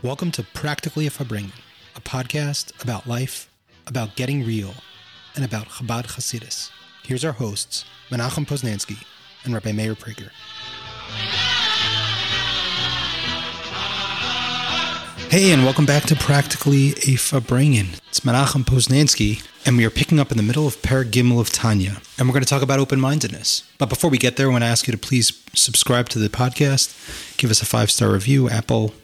Welcome to Practically a Farbrengen, a podcast about life, about getting real, and about Chabad Hasidus. Here's our hosts, Menachem Poznansky and Rabbi Meir Prager. Hey, and welcome back to Practically a Farbrengen. It's Menachem Poznansky, and we are picking up in the middle of Perek Gimel of Tanya, and we're going to talk about open-mindedness. But before we get there, I want to ask you to please subscribe to the podcast, give us a five-star review, Apple,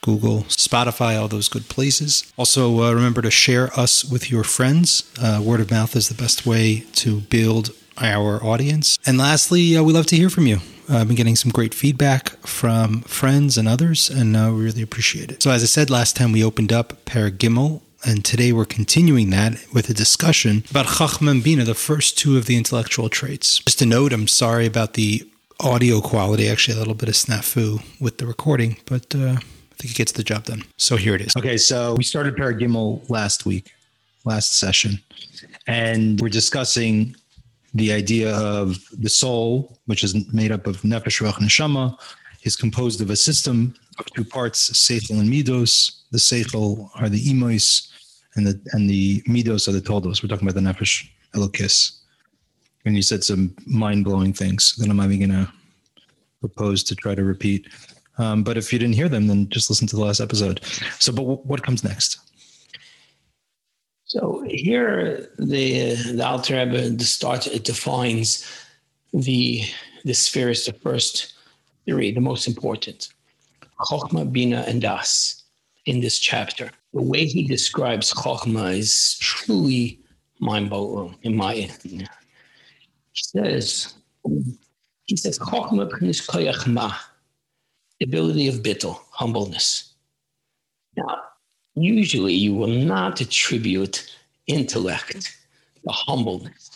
Google, Spotify, all those good places. Also, uh, remember to share us with your friends. Uh, word of mouth is the best way to build our audience. And lastly, uh, we love to hear from you. Uh, I've been getting some great feedback from friends and others, and uh, we really appreciate it. So, as I said last time, we opened up Perek Gimel, and today we're continuing that with a discussion about Chachma Bina, the first two of the intellectual traits. Just a note, I'm sorry about the audio quality. Actually, a little bit of snafu with the recording, but uh, think it gets the job done. So here it is. Okay, so we started Perek Gimel last week, last session, and we're discussing the idea of the soul, which is made up of nefesh, ruach, neshama, is composed of a system of two parts, seichel and midos. The seichel are the imois, and the and the midos are the toldos. We're talking about the nefesh elokis. And you said some mind blowing things that I'm not even to propose to try to repeat. Um, but if you didn't hear them, then just listen to the last episode. So, but w- what comes next? So here, the the Alter Rebbe the start it defines the the spheres, the first three, the most important, Chochma, Bina, and Das, in this chapter. The way he describes Chochma is truly mind-blowing, in my opinion. He says, he says, Chochma p'nis koyach ma, the ability of bittul, humbleness. Now, usually you will not attribute intellect to humbleness.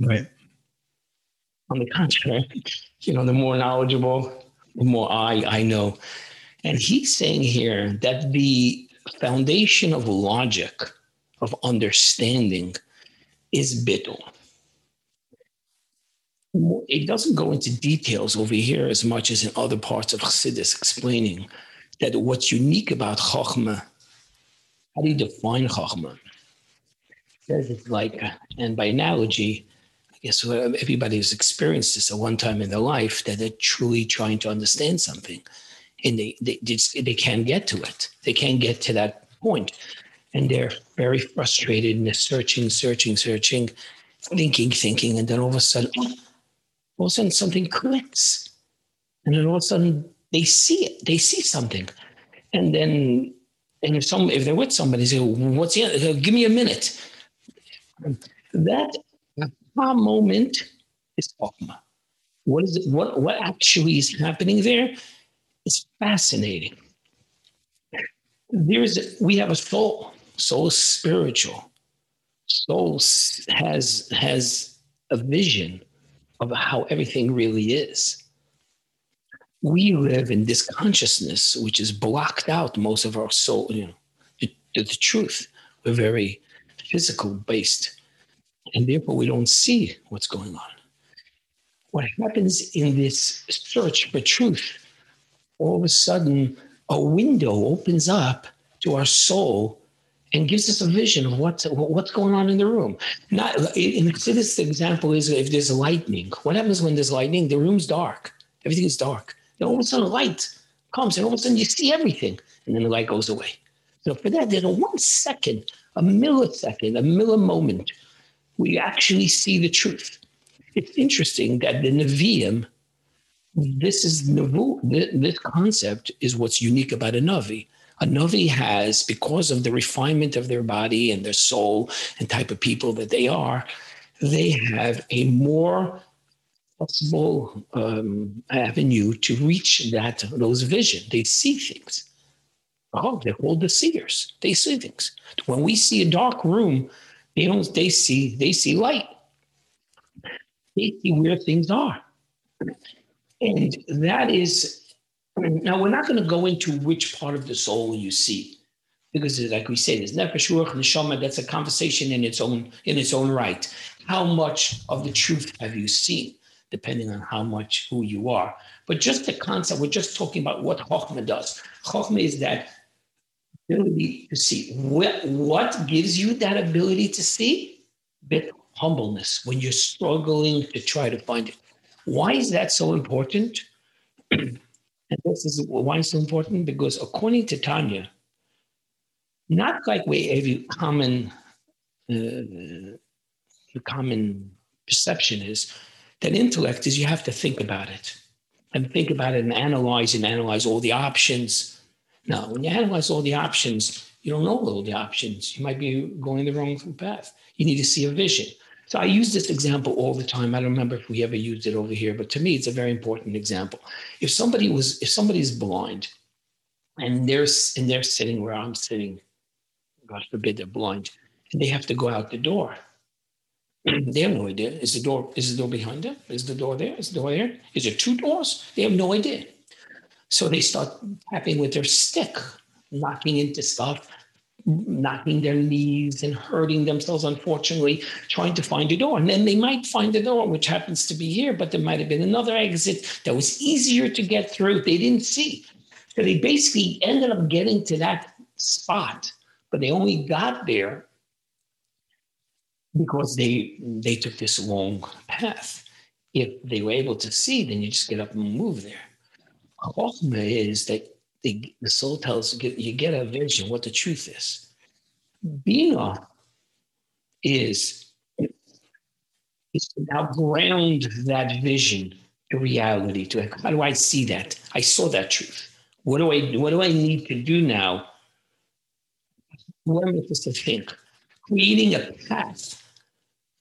Right. On the contrary, you know, the more knowledgeable, the more I I know. And he's saying here that the foundation of logic, of understanding, is bittul. It doesn't go into details over here as much as in other parts of Chassidus, explaining that what's unique about Chochmah how do you define Chachma? Says it's like, and by analogy, I guess everybody has experienced this at one time in their life that they're truly trying to understand something, and they they just, they can't get to it. They can't get to that point, and they're very frustrated and they're searching, searching, searching, thinking, thinking, and then all of a sudden, all of a sudden something clicks, and then all of a sudden they see it. They see something, and then and if some if they're with somebody, say, "What's the? other? Give me a minute." That aha moment is chokmah. What is it? What what actually is happening there? It's fascinating. There's we have a soul. Soul is spiritual. Soul has has a vision of how everything really is. We live in this consciousness which is blocked out most of our soul you know the, the, the truth. We're very physical based and therefore we don't see what's going on. What happens in this search for truth all of a sudden a window opens up to our soul and gives us a vision of what's what's going on in the room. Not in this example is if there's lightning. What happens when there's lightning? The room's dark. Everything is dark. Then all of a sudden, light comes, and all of a sudden, you see everything, and then the light goes away. So for that, there's a one second, a millisecond, a millimoment, we actually see the truth. It's interesting that the Nevi'im, this is Nevu, this concept is what's unique about a Navi. A Navi has, because of the refinement of their body and their soul and type of people that they are, they have a more possible um, avenue to reach that those vision. They see things. Oh, they're called the seers. They see things. When we see a dark room, they don't. They see. They see light. They see where things are, and that is. Now we're not going to go into which part of the soul you see, because like we say, there's nefesh, ruach, neshama. That's a conversation in its own in its own right. How much of the truth have you seen? depending on how much who you are. But just the concept, we're just talking about what Chokhmah does. Chokhmah is that ability to see. What, what gives you that ability to see? Bit humbleness when you're struggling to try to find it. Why is that so important? and this is why it's so important because according to Tanya, not like we every common uh, the common perception is that intellect is you have to think about it and think about it and analyze and analyze all the options. Now, when you analyze all the options, you don't know all the options. You might be going the wrong path. You need to see a vision. So I use this example all the time. I don't remember if we ever used it over here, but to me, it's a very important example. If somebody was, if somebody's blind, and they're and they're sitting where I'm sitting, God forbid they're blind, and they have to go out the door. they have no idea. Is the door is the door behind them? Is the door there? Is the door there? Is there two doors? They have no idea. So they start tapping with their stick, knocking into stuff, knocking their knees and hurting themselves, unfortunately, trying to find a door. And then they might find a door, which happens to be here, but there might have been another exit that was easier to get through. They didn't see. So they basically ended up getting to that spot, but they only got there because they they took this long path. If they were able to see, then you just get up and move there. Chokhmah is that the, the soul tells you, you get a vision what the truth is. Bina is, is to now ground that vision to reality. To how do I see that? I saw that truth. What do I what do I need to do now? What am I supposed to think? Creating a path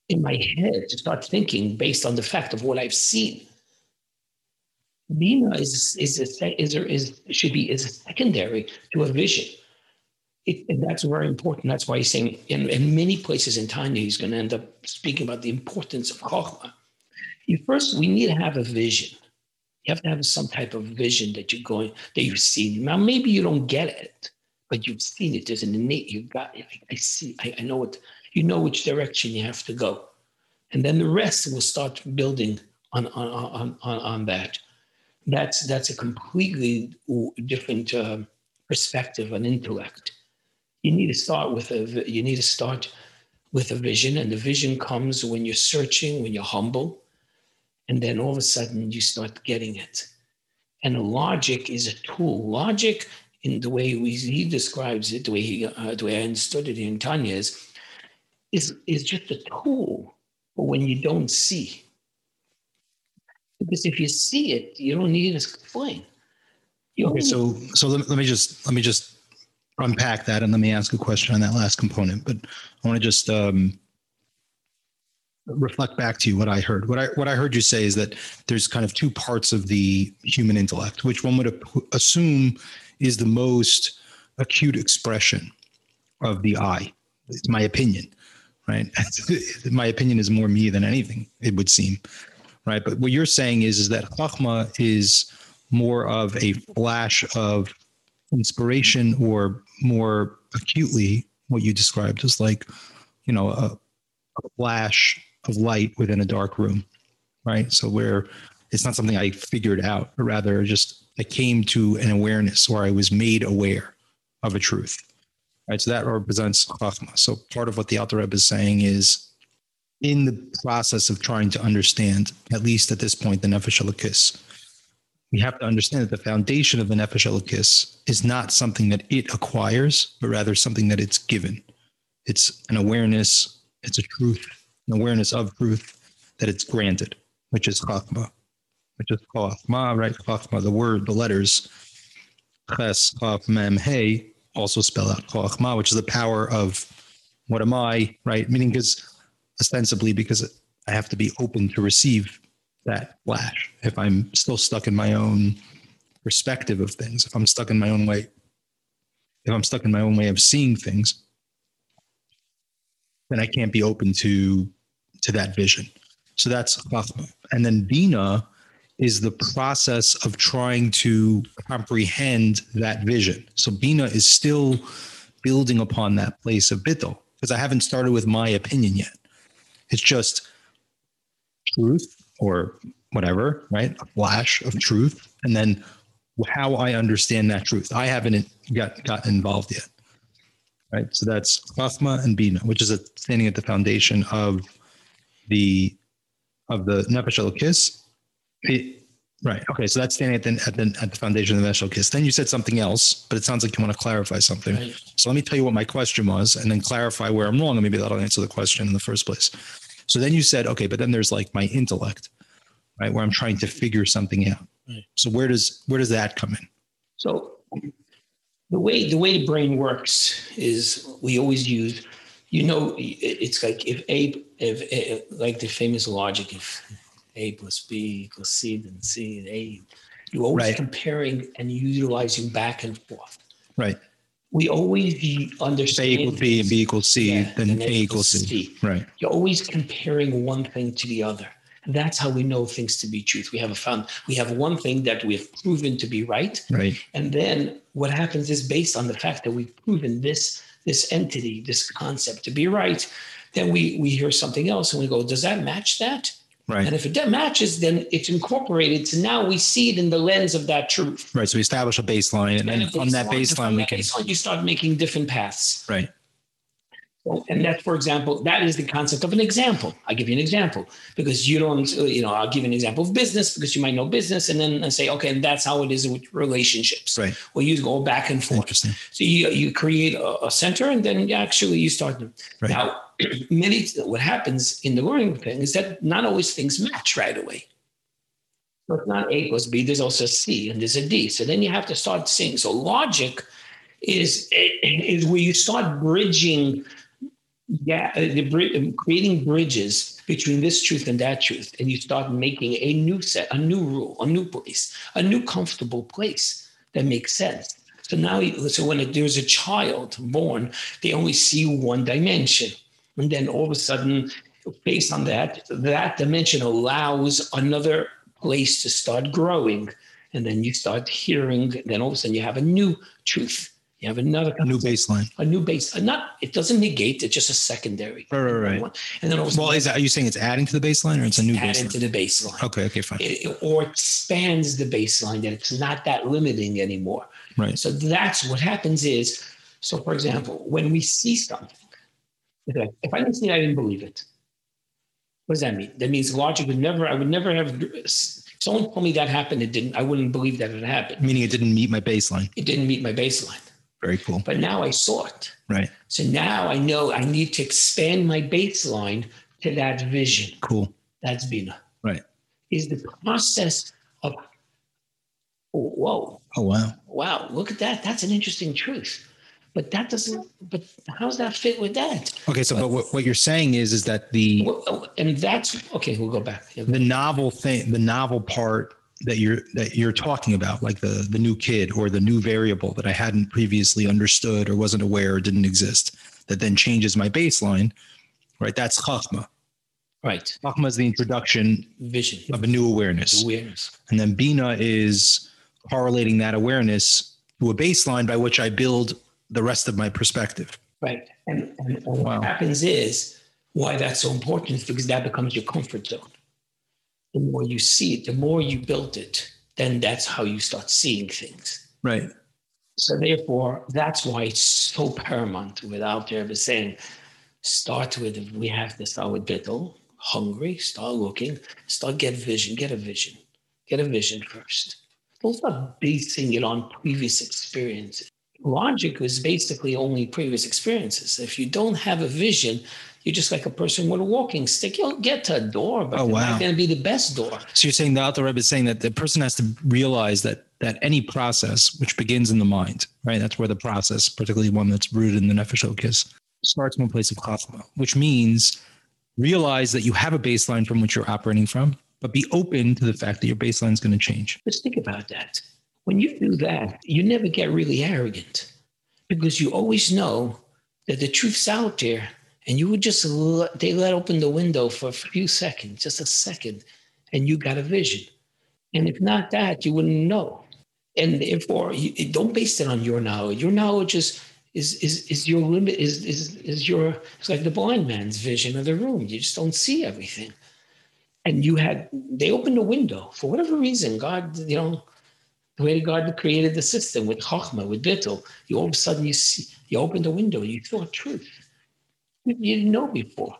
in my head to start thinking based on the fact of what I've seen. Bina is is a, is, a, is should be is secondary to a vision. It, and that's very important. That's why he's saying in, in many places in Tanya, he's going to end up speaking about the importance of Chokhmah. You first, we need to have a vision. You have to have some type of vision that you're going, that you've seen. Now, maybe you don't get it, but you've seen it. There's an innate, you got, I, I see, I, I know what, you know which direction you have to go. And then the rest will start building on, on, on, on, on that. That's, that's a completely different uh, perspective on intellect. You need to start with a, you need to start with a vision, and the vision comes when you're searching, when you're humble, and then all of a sudden you start getting it. And logic is a tool. Logic, in the way we, he describes it, the way he, uh, the way I understood it in Tanya is, is, is just a tool for when you don't see. Because if you see it, you don't need to explain. You okay, so so let, let me just let me just unpack that and let me ask a question on that last component. But I want to just um, reflect back to you what I heard. What I what I heard you say is that there's kind of two parts of the human intellect, which one would assume is the most acute expression of the I. It's my opinion right? My opinion is more me than anything, it would seem, right? But what you're saying is, is that Chokhmah is more of a flash of inspiration or more acutely what you described as like, you know, a, a flash of light within a dark room, right? So where it's not something I figured out, but rather just I came to an awareness or I was made aware of a truth right? So that represents Chachma. So part of what the Alter Rebbe is saying is in the process of trying to understand, at least at this point, the Nefesh Elokis, we have to understand that the foundation of the Nefesh Elokis is not something that it acquires, but rather something that it's given. It's an awareness, it's a truth, an awareness of truth that it's granted, which is Chachma, which is Chachma, right? Chachma, the word, the letters, Ches, Chaf, Mem, Hey, also spell out Choachma, which is the power of what am I, right? Meaning because ostensibly because I have to be open to receive that flash. If I'm still stuck in my own perspective of things, if I'm stuck in my own way, if I'm stuck in my own way of seeing things, then I can't be open to to that vision. So that's Chachma. And then Bina is the process of trying to comprehend that vision. So Bina is still building upon that place of Bittul because I haven't started with my opinion yet. It's just truth or whatever, right? A flash of truth. And then how I understand that truth. I haven't got gotten involved yet. Right. So that's Chachma and Bina, which is a, standing at the foundation of the of the Nefesh Elokis. Right. Okay. So that's standing at the at the at the foundation of the Nefesh Elokis. Then you said something else, but it sounds like you want to clarify something. Right. So let me tell you what my question was, and then clarify where I'm wrong, and maybe that'll answer the question in the first place. So then you said, okay, but then there's like my intellect, right, where I'm trying to figure something out. Right. So where does where does that come in? So the way the way the brain works is we always use, you know, it's like if A, if, if like the famous logic, if A plus B equals C, then C and A, you're always Right. comparing and utilizing back and forth. Right. We always If A equals B and B equals C, Yeah, then and A equals C. C. Right. You're always comparing one thing to the other. That's how we know things to be truth. We have a found we have one thing that we have proven to be right, Right. and then what happens is based on the fact that we've proven this this entity, this concept to be right, then we we hear something else and we go, does that match that? And if it matches, then it's incorporated. So now we see it in the lens of that truth. Right. So we establish a baseline, and then And on that baseline, we can. baseline, you start making different paths. Right. And that, for example, that is the concept of an example. I'll give you an example because you don't, you know, I'll give you an example of business because you might know business and then I say, okay, and that's how it is with relationships. Right. Well, you go back and forth. Interesting. So you, you create a, a center and then actually you start them. Right. Now, many, what happens in the learning thing is that not always things match right away. So it's not A plus B, there's also C and there's a D. So then you have to start seeing. So logic is, is where you start bridging yeah, uh, the, creating bridges between this truth and that truth, and you start making a new set, a new rule, a new place, a new comfortable place that makes sense. So now, so when there's a child born, they only see one dimension, and then all of a sudden, based on that, that dimension allows another place to start growing, and then you start hearing. Then all of a sudden, you have a new truth. You have another A new baseline. a new base. uh, Not it doesn't negate. It's just a secondary. Right, right, right. And then all of a Well, sudden is that, are you saying it's adding to the baseline, or it's a new add baseline? into the baseline. Okay. Okay. Fine. It, it- or expands the baseline that it's not that limiting anymore. Right. So that's what happens is, so for example, when we see something, okay, if I didn't see it, I didn't believe it. What does that mean? That means logic would never, I would never have, someone told me that happened, it didn't, I wouldn't believe that it happened. Meaning it didn't meet my baseline. It didn't meet my baseline. Very cool. But now I saw it. Right. So now I know I need to expand my baseline to that vision. Cool. That's Bina. Right. Is the process of, oh, whoa, Oh wow. wow, look at that. That's an interesting truth. But that doesn't, but how does that fit with that? Okay. So, but what, what you're saying is, is that the And that's, okay, we'll go back. The novel thing, the novel part that you're that you're talking about, like the the new kid or the new variable that I hadn't previously understood or wasn't aware or didn't exist, that then changes my baseline. Right. That's chachma. Right. Chachma is the introduction Vision, of a new awareness, awareness. and then bina is correlating that awareness to a baseline by which I build the rest of my perspective. Right. And, and, and Wow. what happens is why that's so important is because that becomes your comfort zone. The more you see it, the more you build it, then that's how you start seeing things. Right. So therefore, that's why it's so paramount without ever saying, start with we have to start with bittul, hungry, start looking, start get vision, get a vision, get a vision first. Don't start basing it on previous experiences. Logic is basically only previous experiences. If you don't have a vision, you're just like a person with a walking stick. You'll get to a door, but Oh, it's wow. not going to be the best door. So you're saying the Alter Rebbe is saying that the person has to realize that that any process which begins in the mind, right? That's where the process, particularly one that's rooted in the Nefesh starts from a place of chachma, which means realize that you have a baseline from which you're operating from, but be open to the fact that your baseline is going to change. Just think about that. When you do that, you never get really arrogant because you always know that the truth's out there and you would just let, they let open the window for a few seconds, just a second, and you got a vision. And if not that, you wouldn't know. And therefore, you, don't base it on your knowledge. Your knowledge is is is is your limit. Is is is your? It's like the blind man's vision of the room. You just don't see everything. And you had they opened a window for whatever reason. God, you know, The way God created the system with Chachma, with Bittul, you all of a sudden you see, you open the window, you saw truth you didn't know before.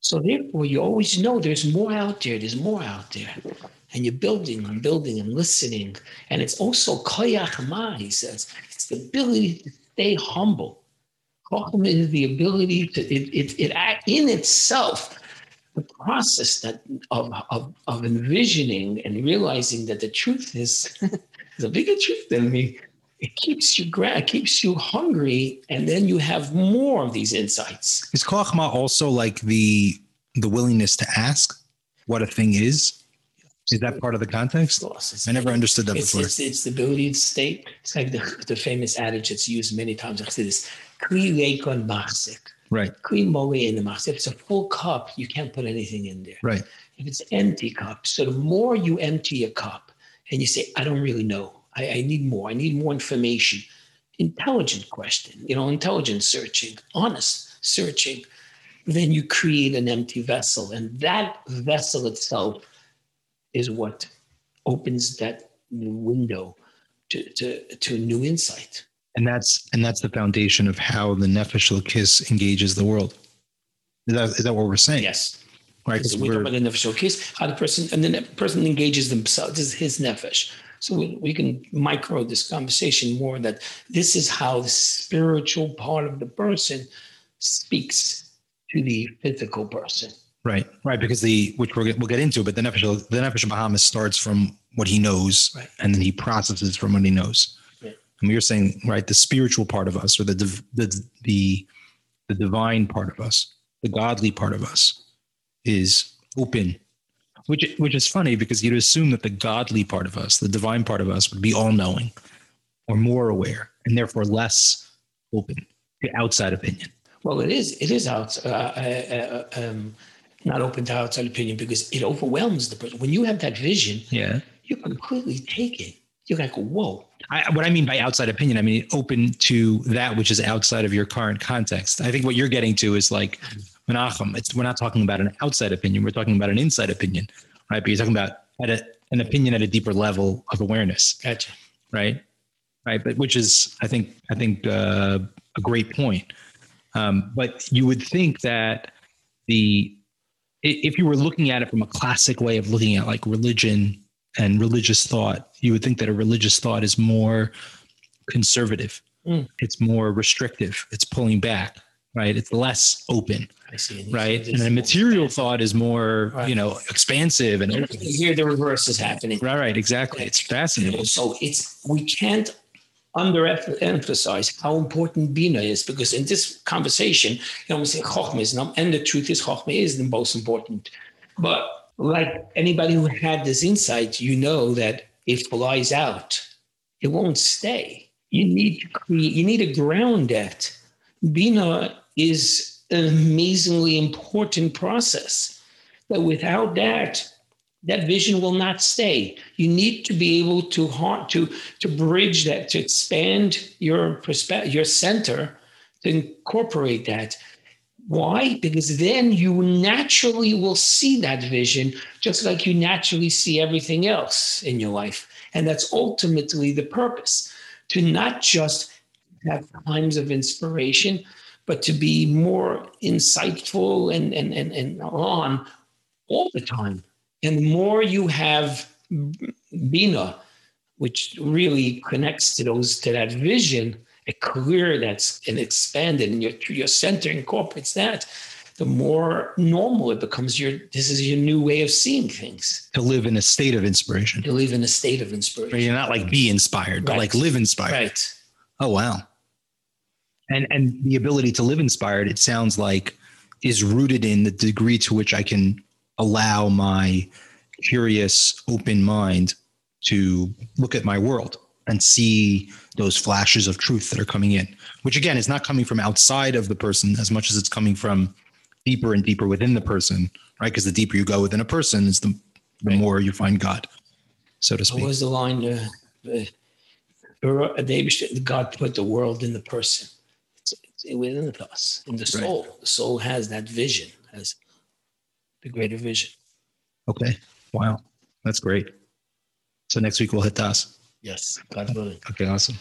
So therefore, you always know there's more out there. There's more out there, and you're building and building and listening. And it's also koyach ma. He says it's the ability to stay humble. Chacham is the ability to it, it, it in itself the process that of, of, of envisioning and realizing that the truth is, the bigger truth than me it keeps you gra- it keeps you hungry and then you have more of these insights. Is kochma also like the the willingness to ask what a thing is? Is that part of the context? I never understood that it's, before. it's, it's, the ability to state. It's like the, the famous adage that's used many times i say this right Cream moly in the matzah. if it's a full cup you can't put anything in there right if it's empty cup so the more you empty a cup and you say i don't really know I, I need more. I need more information. Intelligent question, you know, intelligent searching, honest searching. Then you create an empty vessel. And that vessel itself is what opens that new window to, to, to a new insight. And that's and that's the foundation of how the nefesh kiss engages the world. Is that, is that what we're saying? Yes. Right. Because we talk about the nefesh kiss, how the person and the person engages themselves. This is his nefesh. So we, we can micro this conversation more that this is how the spiritual part of the person speaks to the physical person. Right, right, because the which we'll get, we'll get into, but the nefesh the nefesh Bahamis starts from what he knows, right. and then he processes from what he knows. And we are saying, right, the spiritual part of us, or the the the the divine part of us, the godly part of us, is open which which is funny because you'd assume that the godly part of us, the divine part of us, would be all knowing or more aware, and therefore less open to outside opinion. Well, it is. It is out. Uh, uh, um, not open to outside opinion because it overwhelms the person. When you have that vision, yeah, you're completely taken. You're like, whoa. I, what I mean by outside opinion, I mean open to that which is outside of your current context. I think what you're getting to is like Menachem. It's we're not talking about an outside opinion. We're talking about an inside opinion, right? But you're talking about at a, an opinion at a deeper level of awareness. Gotcha. Right. Right. But which is, I think, I think uh, a great point. Um, but you would think that the if you were looking at it from a classic way of looking at like religion and religious thought, you would think that a religious thought is more conservative. Mm. It's more restrictive. It's pulling back right? It's less open. I see. right. And a material thought is more, right. you know, expansive and open. Here the reverse is happening. Right, right, exactly. It's fascinating. So it's we can't underemphasize how important Bina is because in this conversation, you know, we say Chochmah is not, and the truth is Chochmah is the most important. But like anybody who had this insight, you know that if flies out, it won't stay. You need to create, you need to ground that Bina is an amazingly important process. That without that, that vision will not stay. You need to be able to to to bridge that, to expand your perspective, your center, to incorporate that. Why? Because then you naturally will see that vision, just like you naturally see everything else in your life. And that's ultimately the purpose to not just have times of inspiration, but to be more insightful and, and, and, and on all the time. And the more you have Bina, which really connects to those to that vision, a career that's and expanded, and your your center incorporates that, the more normal it becomes. Your this is your new way of seeing things. To live in a state of inspiration. To live in a state of inspiration. You're not like be inspired, but right. like live inspired. Right. Oh wow and and the ability to live inspired it sounds like is rooted in the degree to which i can allow my curious open mind to look at my world and see those flashes of truth that are coming in which again is not coming from outside of the person as much as it's coming from deeper and deeper within the person right because the deeper you go within a person is the, the right. more you find god so to speak what was the line uh, uh, God put the world in the person within us, in the soul. Right. The soul has that vision, has the greater vision. Okay. Wow. That's great. So next week we'll hit Das. Yes, willing. Okay, awesome.